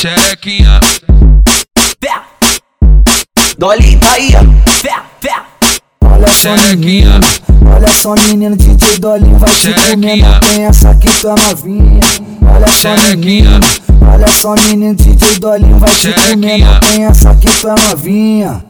xerequinha. Dolita tá aí, Olha só, menina. Olha só, menino, DJ Dolly vai te comendo. Pensa que tu é novinha. Olha só, menina. Olha só, menino, DJ Dolly vai te comendo. Pensa que tu é novinha.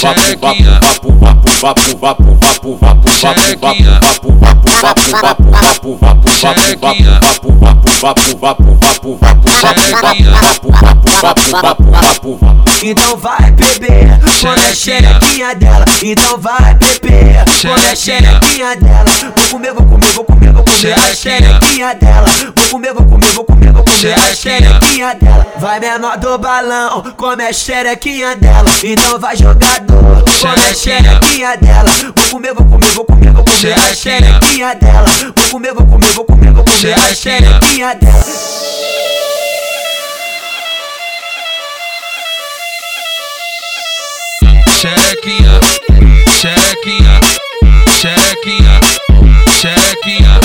chequinha. Então vai beber, quando é xerequinha dela. Então vai beber, quando é xerequinha dela. Comer, vou comer, vou comer, vou comer a xerequinha dela. Vou comer, vou comer, vou comer, vou comer a xerequinha dela. Vai menor do balão, come a xerequinha dela. Então vai jogador, come a xerequinha dela. Vou comer, vou comer, vou comer, vou comer a xerequinha dela. Vou comer, vou comer, vou comer, vou comer a xerequinha dela. xerequinha, xerequinha, xerequinha, xerequinha,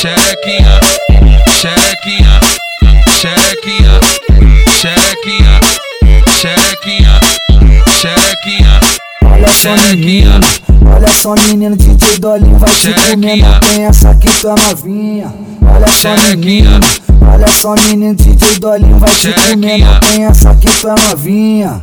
xerequinha, xerequinha, xerequinha, xerequinha, Olha só menino, olha só menino, DJ Dolinho vai te comer, não tem essa aqui, tu é novinha. Olha só menino, olha só menino, DJ Dolinho vai te comer, não tem essa aqui, tu é novinha.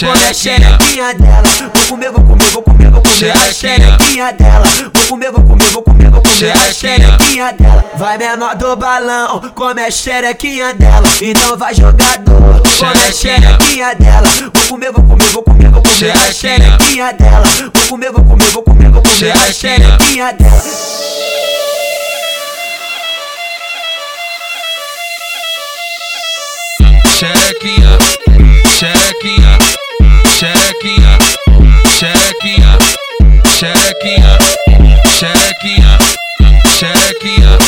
come a xerequinha dela. Vou comer, vou comer, vou comer, vou comer a xerequinha dela. Vou comer, vou comer, vou comer, vou comer a xerequinha dela. Vai menor do balão, come a xerequinha dela. Então vai jogador, come a xerequinha dela. Vou comer, vou comer, vou comer, vou comer a xerequinha dela. Vou comer, vou comer, vou comer, vou comer a xerequinha dela. xerequinha, xerequinha, chequinha, chequinha, chequinha, chequinha, chequinha.